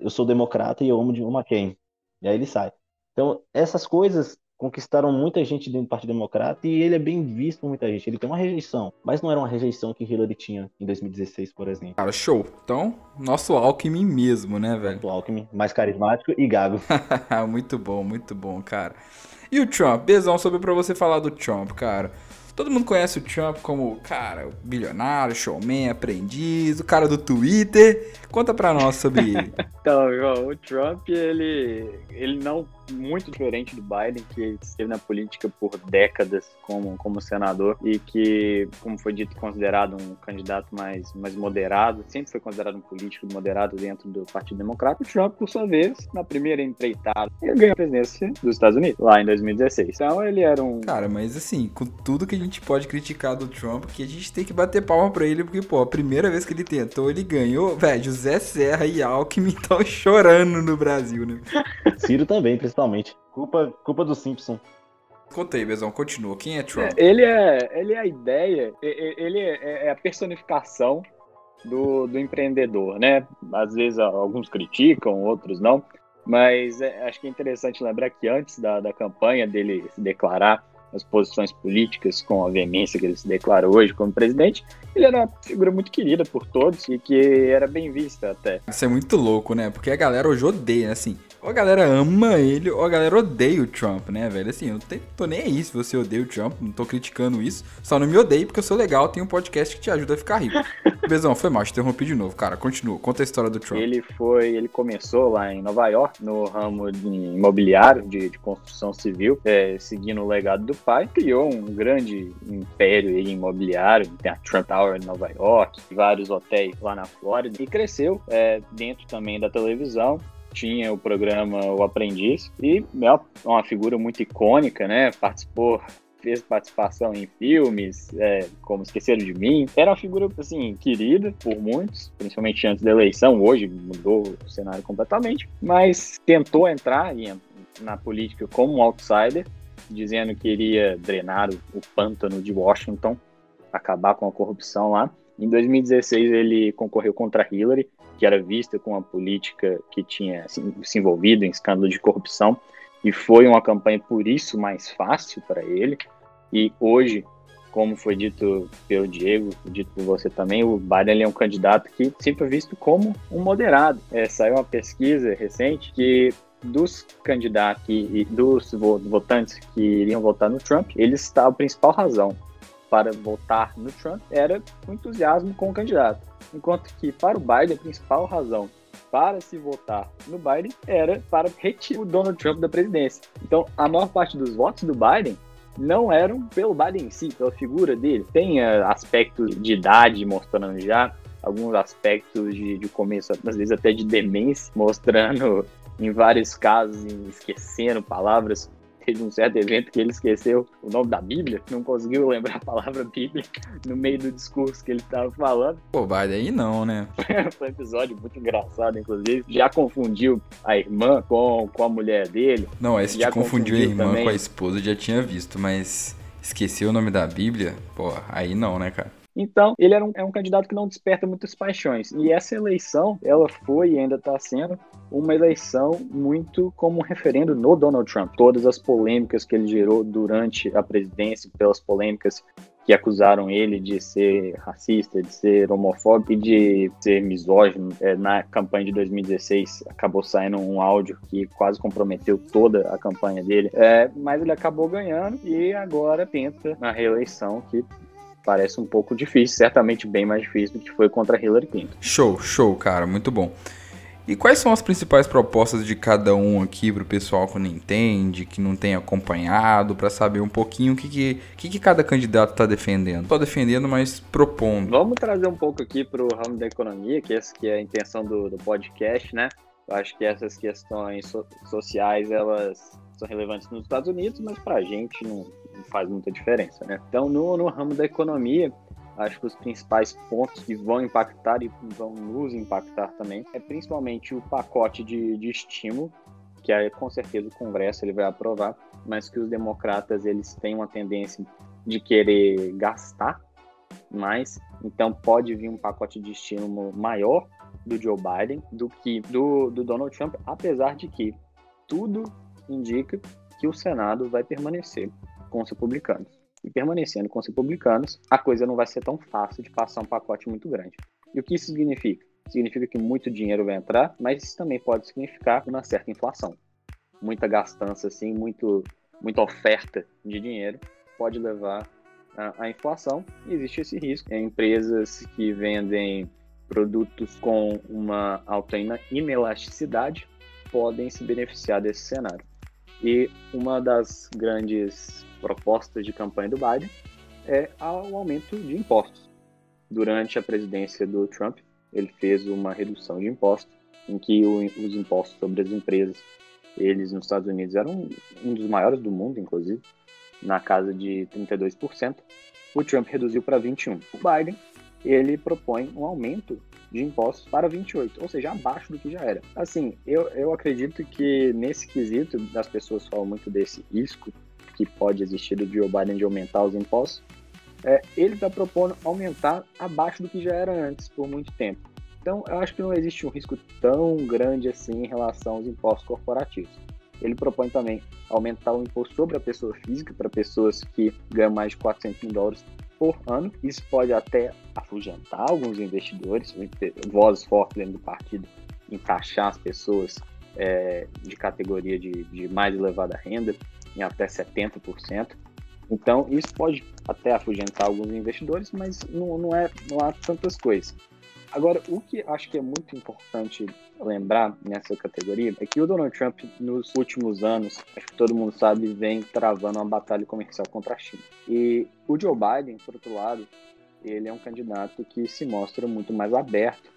Eu sou democrata e eu amo de uma quem. E aí ele sai. Então, essas coisas conquistaram muita gente dentro do Partido Democrata e ele é bem visto por muita gente. Ele tem uma rejeição, mas não era uma rejeição que Hillary tinha em 2016, por exemplo. Cara, show. Então, nosso Alckmin mesmo, né, velho? O Alckmin, mais carismático e gago. muito bom, muito bom, cara. E o Trump? Bezão sobre pra você falar do Trump, cara. Todo mundo conhece o Trump como, cara, bilionário, showman, aprendiz, o cara do Twitter. Conta pra nós sobre ele. então, o Trump, ele, ele não muito diferente do Biden, que esteve na política por décadas como, como senador e que, como foi dito, considerado um candidato mais, mais moderado, sempre foi considerado um político moderado dentro do Partido Democrata. O Trump, por sua vez, na primeira empreitada, ele ganhou a presidência dos Estados Unidos, lá em 2016. Então ele era um. Cara, mas assim, com tudo que a gente pode criticar do Trump, que a gente tem que bater palma pra ele, porque, pô, a primeira vez que ele tentou, ele ganhou, velho, José Serra e Alckmin estão chorando no Brasil, né? Ciro também, principalmente totalmente. Culpa, culpa do Simpson. Contei, Bezão, continua. Quem é Trump? Ele é, ele é a ideia, ele é, é a personificação do, do empreendedor, né? Às vezes alguns criticam, outros não. Mas é, acho que é interessante lembrar que antes da, da campanha dele se declarar as posições políticas com a veemência que ele se declara hoje como presidente, ele era uma figura muito querida por todos e que era bem vista até. Isso é muito louco, né? Porque a galera hoje odeia, assim Ou a galera ama ele, ou a galera odeia o Trump, né, velho? Assim, eu não tô nem aí se você odeia o Trump, não tô criticando isso. Só não me odeie porque eu sou legal, tenho um podcast que te ajuda a ficar rico. Bezão, foi mal, te interrompi de novo, cara. Continua, conta a história do Trump. Ele foi, ele começou lá em Nova York, no ramo de imobiliário, de, de construção civil, é, seguindo o legado do pai. Criou um grande império imobiliário, tem a Trump Tower em Nova York, vários hotéis lá na Flórida, e cresceu é, dentro também da televisão tinha o programa O Aprendiz e é uma figura muito icônica, né? Participou fez participação em filmes, é, como Esqueceram de Mim. Era uma figura, assim, querida por muitos, principalmente antes da eleição. Hoje mudou o cenário completamente, mas tentou entrar na política como um outsider, dizendo que iria drenar o pântano de Washington, acabar com a corrupção lá. Em 2016, ele concorreu contra Hillary, que era vista com uma política que tinha se envolvido em escândalo de corrupção, e foi uma campanha por isso mais fácil para ele. E hoje, como foi dito pelo Diego, dito por você também, o Biden é um candidato que sempre é visto como um moderado. É, saiu uma pesquisa recente que dos candidatos e dos votantes que iriam votar no Trump, eles está a principal razão para votar no Trump era o entusiasmo com o candidato. Enquanto que para o Biden, a principal razão para se votar no Biden era para retirar o Donald Trump da presidência. Então, a maior parte dos votos do Biden não eram pelo Biden em si, pela figura dele. Tem uh, aspectos de idade mostrando já, alguns aspectos de, de começo, às vezes até de demência, mostrando em vários casos, esquecendo palavras teve um certo evento que ele esqueceu o nome da Bíblia, não conseguiu lembrar a palavra Bíblia no meio do discurso que ele estava falando. Pô, vai daí não, né? Foi um episódio muito engraçado, inclusive. Já confundiu a irmã com, com a mulher dele. Não, esse já confundiu, confundiu a irmã também. com a esposa, já tinha visto, mas esqueceu o nome da Bíblia? Pô, aí não, né, cara? Então, ele era um, é um candidato que não desperta muitas paixões. E essa eleição, ela foi e ainda está sendo uma eleição muito como um referendo no Donald Trump. Todas as polêmicas que ele gerou durante a presidência, pelas polêmicas que acusaram ele de ser racista, de ser homofóbico e de ser misógino. É, na campanha de 2016 acabou saindo um áudio que quase comprometeu toda a campanha dele, é, mas ele acabou ganhando e agora tenta na reeleição que parece um pouco difícil, certamente bem mais difícil do que foi contra Hillary Clinton. Show, show, cara, muito bom. E quais são as principais propostas de cada um aqui para o pessoal que não entende, que não tem acompanhado, para saber um pouquinho o que, que, que, que cada candidato está defendendo? Só defendendo, mas propondo. Vamos trazer um pouco aqui para o ramo da economia, que essa que é a intenção do, do podcast, né? Eu acho que essas questões so sociais, elas são relevantes nos Estados Unidos, mas para a gente não faz muita diferença, né? Então, no, no ramo da economia, acho que os principais pontos que vão impactar e vão nos impactar também é principalmente o pacote de, de estímulo, que é, com certeza o Congresso ele vai aprovar, mas que os democratas eles têm uma tendência de querer gastar mais, então pode vir um pacote de estímulo maior do Joe Biden do que do, do Donald Trump, apesar de que tudo indica que o Senado vai permanecer com os republicanos. E permanecendo com os republicanos, a coisa não vai ser tão fácil de passar um pacote muito grande. E o que isso significa? Significa que muito dinheiro vai entrar, mas isso também pode significar uma certa inflação. Muita gastança, assim, muito, muita oferta de dinheiro pode levar à inflação e existe esse risco. Em empresas que vendem produtos com uma alta inelasticidade podem se beneficiar desse cenário. E uma das grandes propostas de campanha do Biden é o aumento de impostos. Durante a presidência do Trump, ele fez uma redução de impostos, em que os impostos sobre as empresas, eles nos Estados Unidos eram um dos maiores do mundo, inclusive, na casa de 32%. O Trump reduziu para 21%. O Biden, ele propõe um aumento de impostos para 28, ou seja, abaixo do que já era. Assim, eu, eu acredito que nesse quesito, as pessoas falam muito desse risco que pode existir do Joe Biden de aumentar os impostos, é, ele está propondo aumentar abaixo do que já era antes, por muito tempo. Então, eu acho que não existe um risco tão grande assim em relação aos impostos corporativos. Ele propõe também aumentar o imposto sobre a pessoa física para pessoas que ganham mais de 400 mil dólares por ano. Isso pode até afugentar alguns investidores, vozes fortes dentro do partido, encaixar as pessoas é, de categoria de, de mais elevada renda, em até 70%. Então, isso pode até afugentar alguns investidores, mas não, não, é, não há tantas coisas. Agora, o que acho que é muito importante lembrar nessa categoria é que o Donald Trump, nos últimos anos, acho que todo mundo sabe, vem travando uma batalha comercial contra a China. E o Joe Biden, por outro lado, ele é um candidato que se mostra muito mais aberto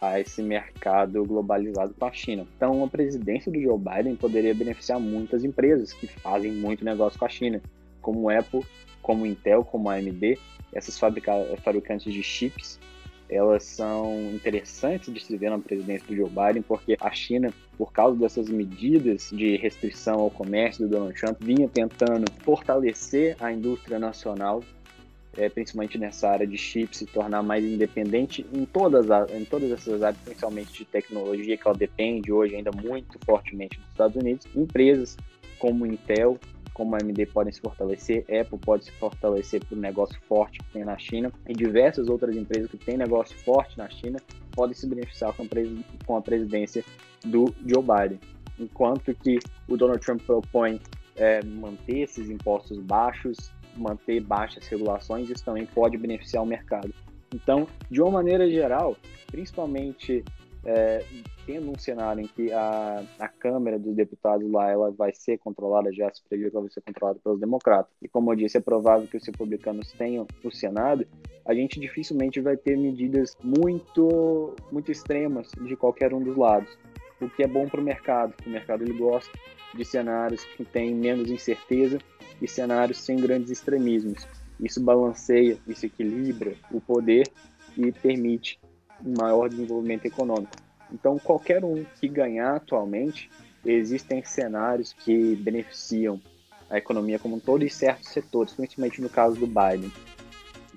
a esse mercado globalizado com a China. Então, a presidência do Joe Biden poderia beneficiar muitas empresas que fazem muito negócio com a China, como Apple, como Intel, como AMD, essas fabricantes de chips elas são interessantes de se ver na presidência do Joe Biden, porque a China, por causa dessas medidas de restrição ao comércio do Donald Trump, vinha tentando fortalecer a indústria nacional, é, principalmente nessa área de chips, se tornar mais independente em todas, as, em todas essas áreas, principalmente de tecnologia, que ela depende hoje ainda muito fortemente dos Estados Unidos. Empresas como Intel, como a AMD podem se fortalecer, Apple pode se fortalecer por um negócio forte que tem na China e diversas outras empresas que têm negócio forte na China podem se beneficiar com a, com a presidência do Joe Biden. Enquanto que o Donald Trump propõe é, manter esses impostos baixos, manter baixas regulações, isso também pode beneficiar o mercado. Então, de uma maneira geral, principalmente é, tendo um cenário em que a, a Câmara dos Deputados lá ela vai ser controlada, já se previu que ela vai ser controlada pelos democratas. E como eu disse, é provável que os republicanos tenham o Senado, a gente dificilmente vai ter medidas muito, muito extremas de qualquer um dos lados. O que é bom para o mercado, o mercado ele gosta de cenários que têm menos incerteza e cenários sem grandes extremismos. Isso balanceia, isso equilibra o poder e permite um maior desenvolvimento econômico. Então, qualquer um que ganhar atualmente, existem cenários que beneficiam a economia como um todo e certos setores, principalmente no caso do Biden.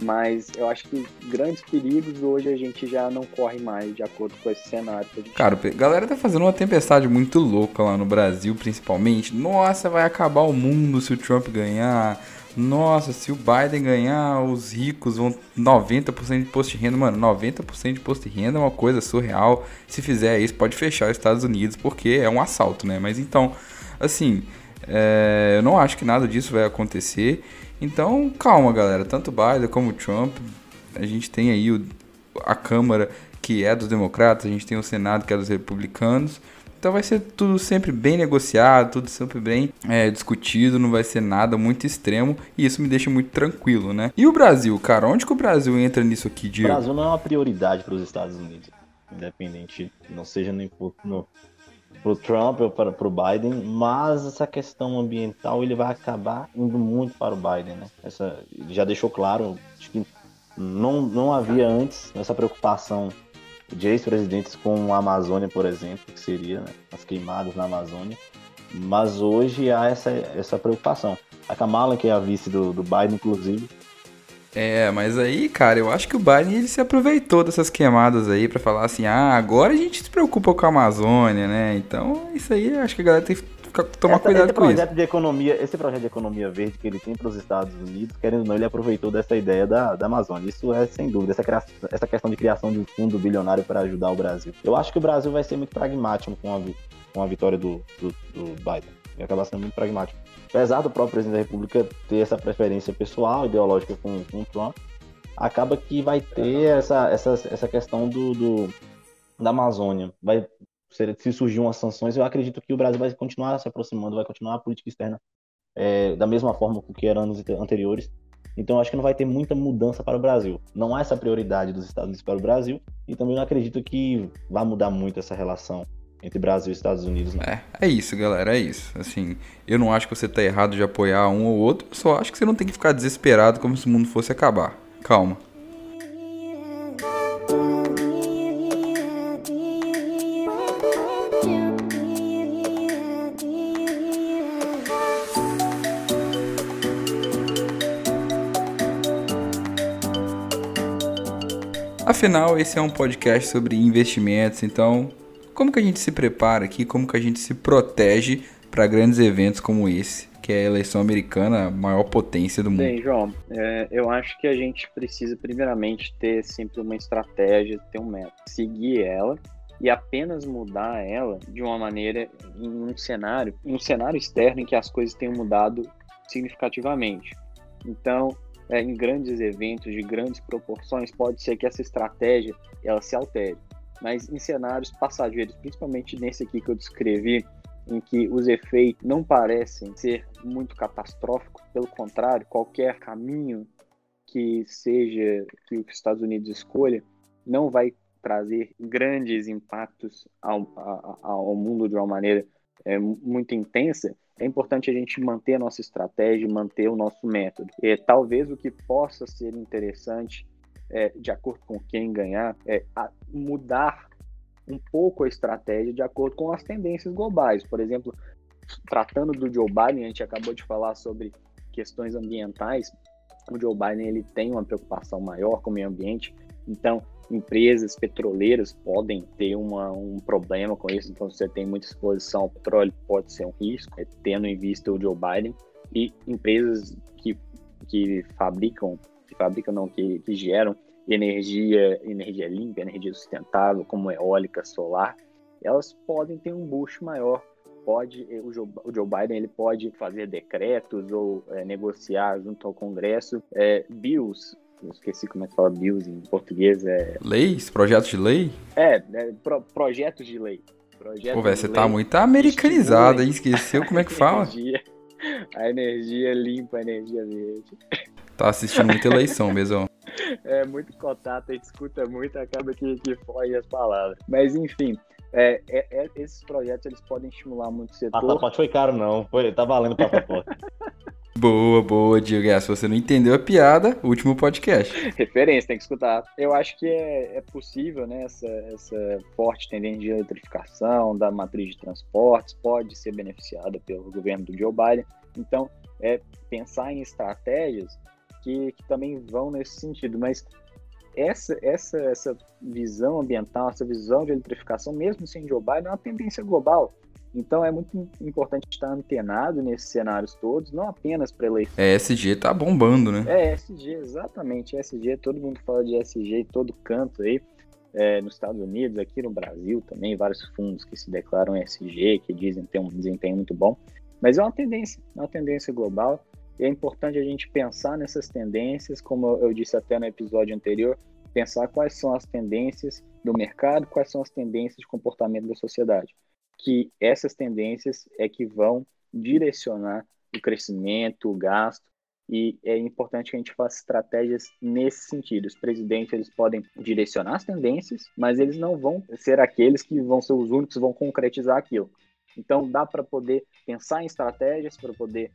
Mas eu acho que grandes perigos hoje a gente já não corre mais de acordo com esse cenário. Cara, a galera tá fazendo uma tempestade muito louca lá no Brasil, principalmente. Nossa, vai acabar o mundo se o Trump ganhar nossa, se o Biden ganhar, os ricos vão 90% de imposto de renda. Mano, 90% de imposto de renda é uma coisa surreal. Se fizer isso, pode fechar os Estados Unidos, porque é um assalto, né? Mas então, assim, é, eu não acho que nada disso vai acontecer. Então, calma, galera. Tanto Biden como Trump, a gente tem aí o, a Câmara que é dos democratas, a gente tem o Senado que é dos republicanos. Então vai ser tudo sempre bem negociado, tudo sempre bem é, discutido, não vai ser nada muito extremo e isso me deixa muito tranquilo, né? E o Brasil, cara, onde que o Brasil entra nisso aqui, Diego? O Brasil não é uma prioridade para os Estados Unidos, independente, não seja nem por, no, pro Trump ou para o Biden, mas essa questão ambiental ele vai acabar indo muito para o Biden, né? Essa, já deixou claro, acho que não, não havia antes essa preocupação de ex-presidentes com a Amazônia, por exemplo, que seria né, as queimadas na Amazônia. Mas hoje há essa, essa preocupação. A Kamala, que é a vice do, do Biden, inclusive, é, mas aí, cara, eu acho que o Biden ele se aproveitou dessas queimadas aí para falar assim: ah, agora a gente se preocupa com a Amazônia, né? Então, isso aí acho que a galera tem tomar Essa, cuidado com projeto isso. De economia, esse projeto de economia verde que ele tem para os Estados Unidos, querendo ou não, ele aproveitou dessa ideia da, da Amazônia. Isso é sem dúvida, essa, criação, essa questão de criação de um fundo bilionário para ajudar o Brasil. Eu acho que o Brasil vai ser muito pragmático com a, com a vitória do, do, do Biden. Vai acabar sendo muito pragmático. Apesar do próprio presidente da República ter essa preferência pessoal, ideológica com, com o Trump, acaba que vai ter essa, essa, essa questão do, do da Amazônia. Vai se surgir umas sanções, eu acredito que o Brasil vai continuar se aproximando, vai continuar a política externa é, da mesma forma que era anos anteriores. Então, acho que não vai ter muita mudança para o Brasil. Não há essa prioridade dos Estados Unidos para o Brasil, e também não acredito que vá mudar muito essa relação entre Brasil e Estados Unidos. Não. É, é isso, galera, é isso. Assim, eu não acho que você está errado de apoiar um ou outro, só acho que você não tem que ficar desesperado como se o mundo fosse acabar. Calma. Afinal, esse é um podcast sobre investimentos, então como que a gente se prepara aqui, como que a gente se protege para grandes eventos como esse, que é a eleição americana, a maior potência do mundo? Bem, João, é, eu acho que a gente precisa primeiramente ter sempre uma estratégia, ter um método, seguir ela e apenas mudar ela de uma maneira em um cenário, em um cenário externo em que as coisas tenham mudado significativamente. Então, é, em grandes eventos de grandes proporções, pode ser que essa estratégia ela se altere. Mas em cenários passageiros, principalmente nesse aqui que eu descrevi, em que os efeitos não parecem ser muito catastróficos, pelo contrário, qualquer caminho que seja que os Estados Unidos escolha não vai trazer grandes impactos ao, ao, ao mundo de uma maneira é, muito intensa, é importante a gente manter a nossa estratégia, manter o nosso método. E talvez o que possa ser interessante, é, de acordo com quem ganhar, é mudar um pouco a estratégia de acordo com as tendências globais. Por exemplo, tratando do Joe Biden, a gente acabou de falar sobre questões ambientais. O Joe Biden ele tem uma preocupação maior com o meio ambiente, então empresas petroleiras podem ter uma, um problema com isso, então você tem muita exposição ao petróleo, pode ser um risco, é, tendo em vista o Joe Biden, e empresas que, que fabricam, que fabricam não, que, que geram energia, energia limpa, energia sustentável, como eólica, solar, elas podem ter um boost maior. Pode, o Joe, o Joe Biden ele pode fazer decretos ou é, negociar junto ao Congresso é, bills eu esqueci como é que fala bills em português. É... Leis? Projetos de lei? É, é pro, projetos de lei. Projetos Pô, velho, você tá muito americanizado, hein? Esqueceu como é que fala? Energia, a energia limpa, a energia verde. Tá assistindo muita eleição mesmo. É muito contato, a gente escuta muito, acaba que, que foge as palavras. Mas enfim, é, é, é, esses projetos eles podem estimular muito o setor. Passaporte foi caro, não. Foi, tá valendo passaporte. Boa, boa, Diego. É, se você não entendeu a piada, último podcast. Referência, tem que escutar. Eu acho que é, é possível, né? Essa, essa forte tendência de eletrificação da matriz de transportes pode ser beneficiada pelo governo do Joe Biden. Então, é pensar em estratégias que, que também vão nesse sentido. Mas essa, essa, essa visão ambiental, essa visão de eletrificação, mesmo sem Joe Biden, é uma tendência global. Então é muito importante estar antenado nesses cenários todos, não apenas para eleição. É, SG tá bombando, né? É, SG, exatamente. SG, todo mundo fala de SG em todo canto aí. É, nos Estados Unidos, aqui no Brasil também, vários fundos que se declaram SG, que dizem ter um desempenho muito bom. Mas é uma tendência, é uma tendência global. E é importante a gente pensar nessas tendências, como eu disse até no episódio anterior, pensar quais são as tendências do mercado, quais são as tendências de comportamento da sociedade que essas tendências é que vão direcionar o crescimento, o gasto, e é importante que a gente faça estratégias nesse sentido. Os presidentes eles podem direcionar as tendências, mas eles não vão ser aqueles que vão ser os únicos que vão concretizar aquilo. Então dá para poder pensar em estratégias para poder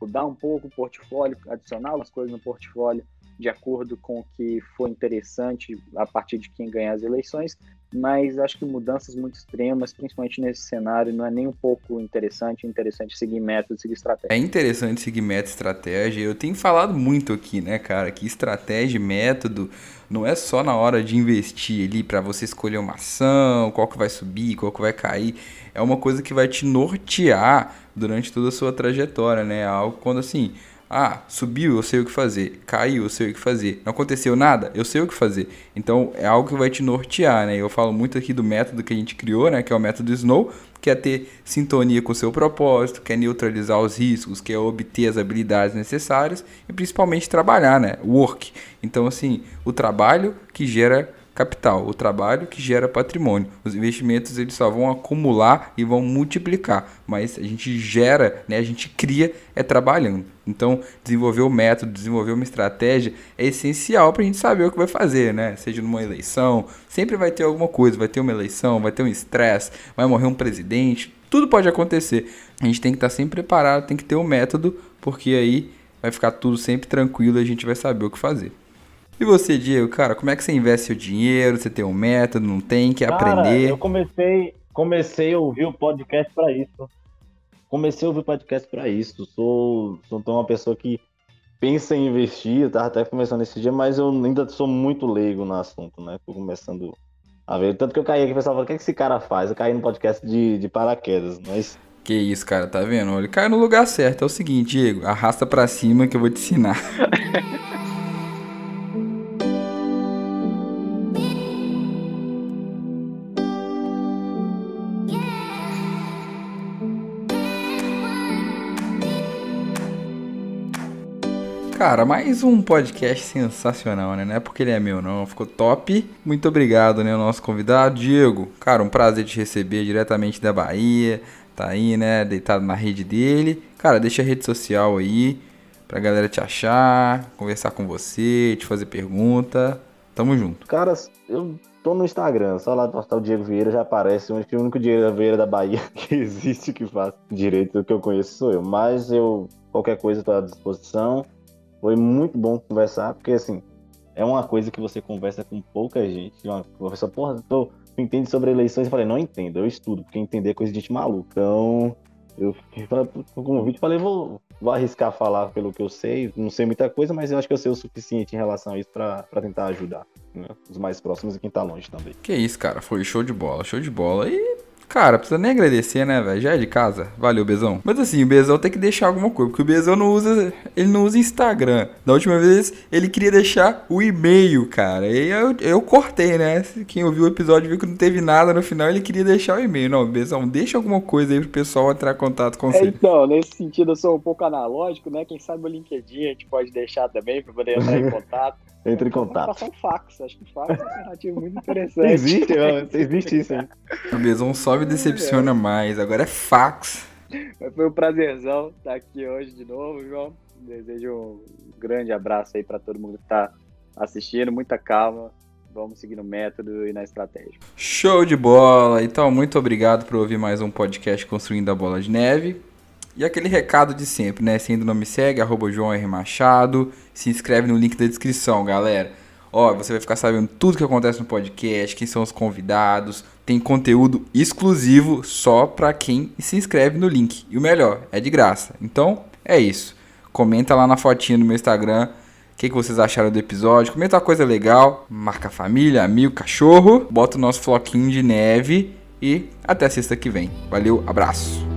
mudar um pouco o portfólio, adicionar algumas coisas no portfólio de acordo com o que for interessante a partir de quem ganhar as eleições, mas acho que mudanças muito extremas, principalmente nesse cenário, não é nem um pouco interessante. É interessante seguir método, seguir estratégia. É interessante seguir método estratégia. Eu tenho falado muito aqui, né, cara, que estratégia e método não é só na hora de investir ali para você escolher uma ação, qual que vai subir, qual que vai cair. É uma coisa que vai te nortear durante toda a sua trajetória, né? Algo quando assim ah, subiu, eu sei o que fazer. Caiu, eu sei o que fazer. Não aconteceu nada, eu sei o que fazer. Então é algo que vai te nortear, né? Eu falo muito aqui do método que a gente criou, né? Que é o método Snow, que é ter sintonia com o seu propósito, que é neutralizar os riscos, que é obter as habilidades necessárias e principalmente trabalhar, né? Work. Então, assim, o trabalho que gera capital, o trabalho que gera patrimônio. Os investimentos eles só vão acumular e vão multiplicar, mas a gente gera, né, a gente cria é trabalhando. Então, desenvolver o método, desenvolver uma estratégia é essencial para a gente saber o que vai fazer, né? Seja numa eleição, sempre vai ter alguma coisa, vai ter uma eleição, vai ter um estresse, vai morrer um presidente, tudo pode acontecer. A gente tem que estar sempre preparado, tem que ter o um método, porque aí vai ficar tudo sempre tranquilo e a gente vai saber o que fazer. E você, Diego, cara, como é que você investe seu dinheiro? Você tem um método, não tem? Quer cara, aprender? Eu comecei, comecei a ouvir o podcast para isso. Comecei a ouvir o podcast para isso. Sou, sou uma pessoa que pensa em investir, eu tava até começando esse dia, mas eu ainda sou muito leigo no assunto, né? Tô começando a ver. Tanto que eu caí aqui e pessoal falou, o que, é que esse cara faz? Eu caí no podcast de, de paraquedas, mas. Que isso, cara, tá vendo? Ele caiu no lugar certo. É o seguinte, Diego, arrasta pra cima que eu vou te ensinar. Cara, mais um podcast sensacional, né? Não é porque ele é meu, não. Ficou top. Muito obrigado, né? O nosso convidado, Diego. Cara, um prazer te receber diretamente da Bahia. Tá aí, né? Deitado na rede dele. Cara, deixa a rede social aí pra galera te achar, conversar com você, te fazer pergunta. Tamo junto. Cara, eu tô no Instagram, só lá postar o Diego Vieira já aparece, onde que o único Diego Vieira da Bahia que existe que faz direito do que eu conheço sou eu. Mas eu, qualquer coisa, estou à disposição. Foi muito bom conversar, porque assim, é uma coisa que você conversa com pouca gente. Uma pessoa, porra, tô, entende sobre eleições? Eu falei, não entendo, eu estudo, porque entender é coisa de gente maluca. Então, eu fiquei com o convite falei, vou, vou arriscar falar pelo que eu sei. Não sei muita coisa, mas eu acho que eu sei o suficiente em relação a isso para tentar ajudar né? os mais próximos e quem tá longe também. Que isso, cara, foi show de bola, show de bola. E Cara, precisa nem agradecer, né, velho? Já é de casa. Valeu, Bezão. Mas assim, o Bezão tem que deixar alguma coisa, porque o Bezão não usa, ele não usa Instagram. Da última vez ele queria deixar o e-mail, cara. E eu, eu cortei, né? Quem ouviu o episódio viu que não teve nada no final, ele queria deixar o e-mail. Não, Bezão, deixa alguma coisa aí pro pessoal entrar em contato com você. É, então, nesse sentido eu sou um pouco analógico, né? Quem sabe o LinkedIn a gente pode deixar também para poder entrar em contato. Entre em contato. Passar um fax. Acho que fax é uma alternativa muito interessante. Existe, existe isso aí. O Bezão só me decepciona mais. Agora é fax. Foi um prazerzão estar aqui hoje de novo, João. Desejo um grande abraço aí para todo mundo que está assistindo. Muita calma. Vamos seguir no método e na estratégia. Show de bola! Então, muito obrigado por ouvir mais um podcast Construindo a Bola de Neve. E aquele recado de sempre, né? Se ainda não me segue, arroba João R. Machado. Se inscreve no link da descrição, galera. Ó, você vai ficar sabendo tudo que acontece no podcast, quem são os convidados. Tem conteúdo exclusivo só para quem se inscreve no link. E o melhor, é de graça. Então, é isso. Comenta lá na fotinha do meu Instagram o que, que vocês acharam do episódio. Comenta uma coisa legal. Marca família, amigo, cachorro. Bota o nosso floquinho de neve. E até sexta que vem. Valeu, abraço.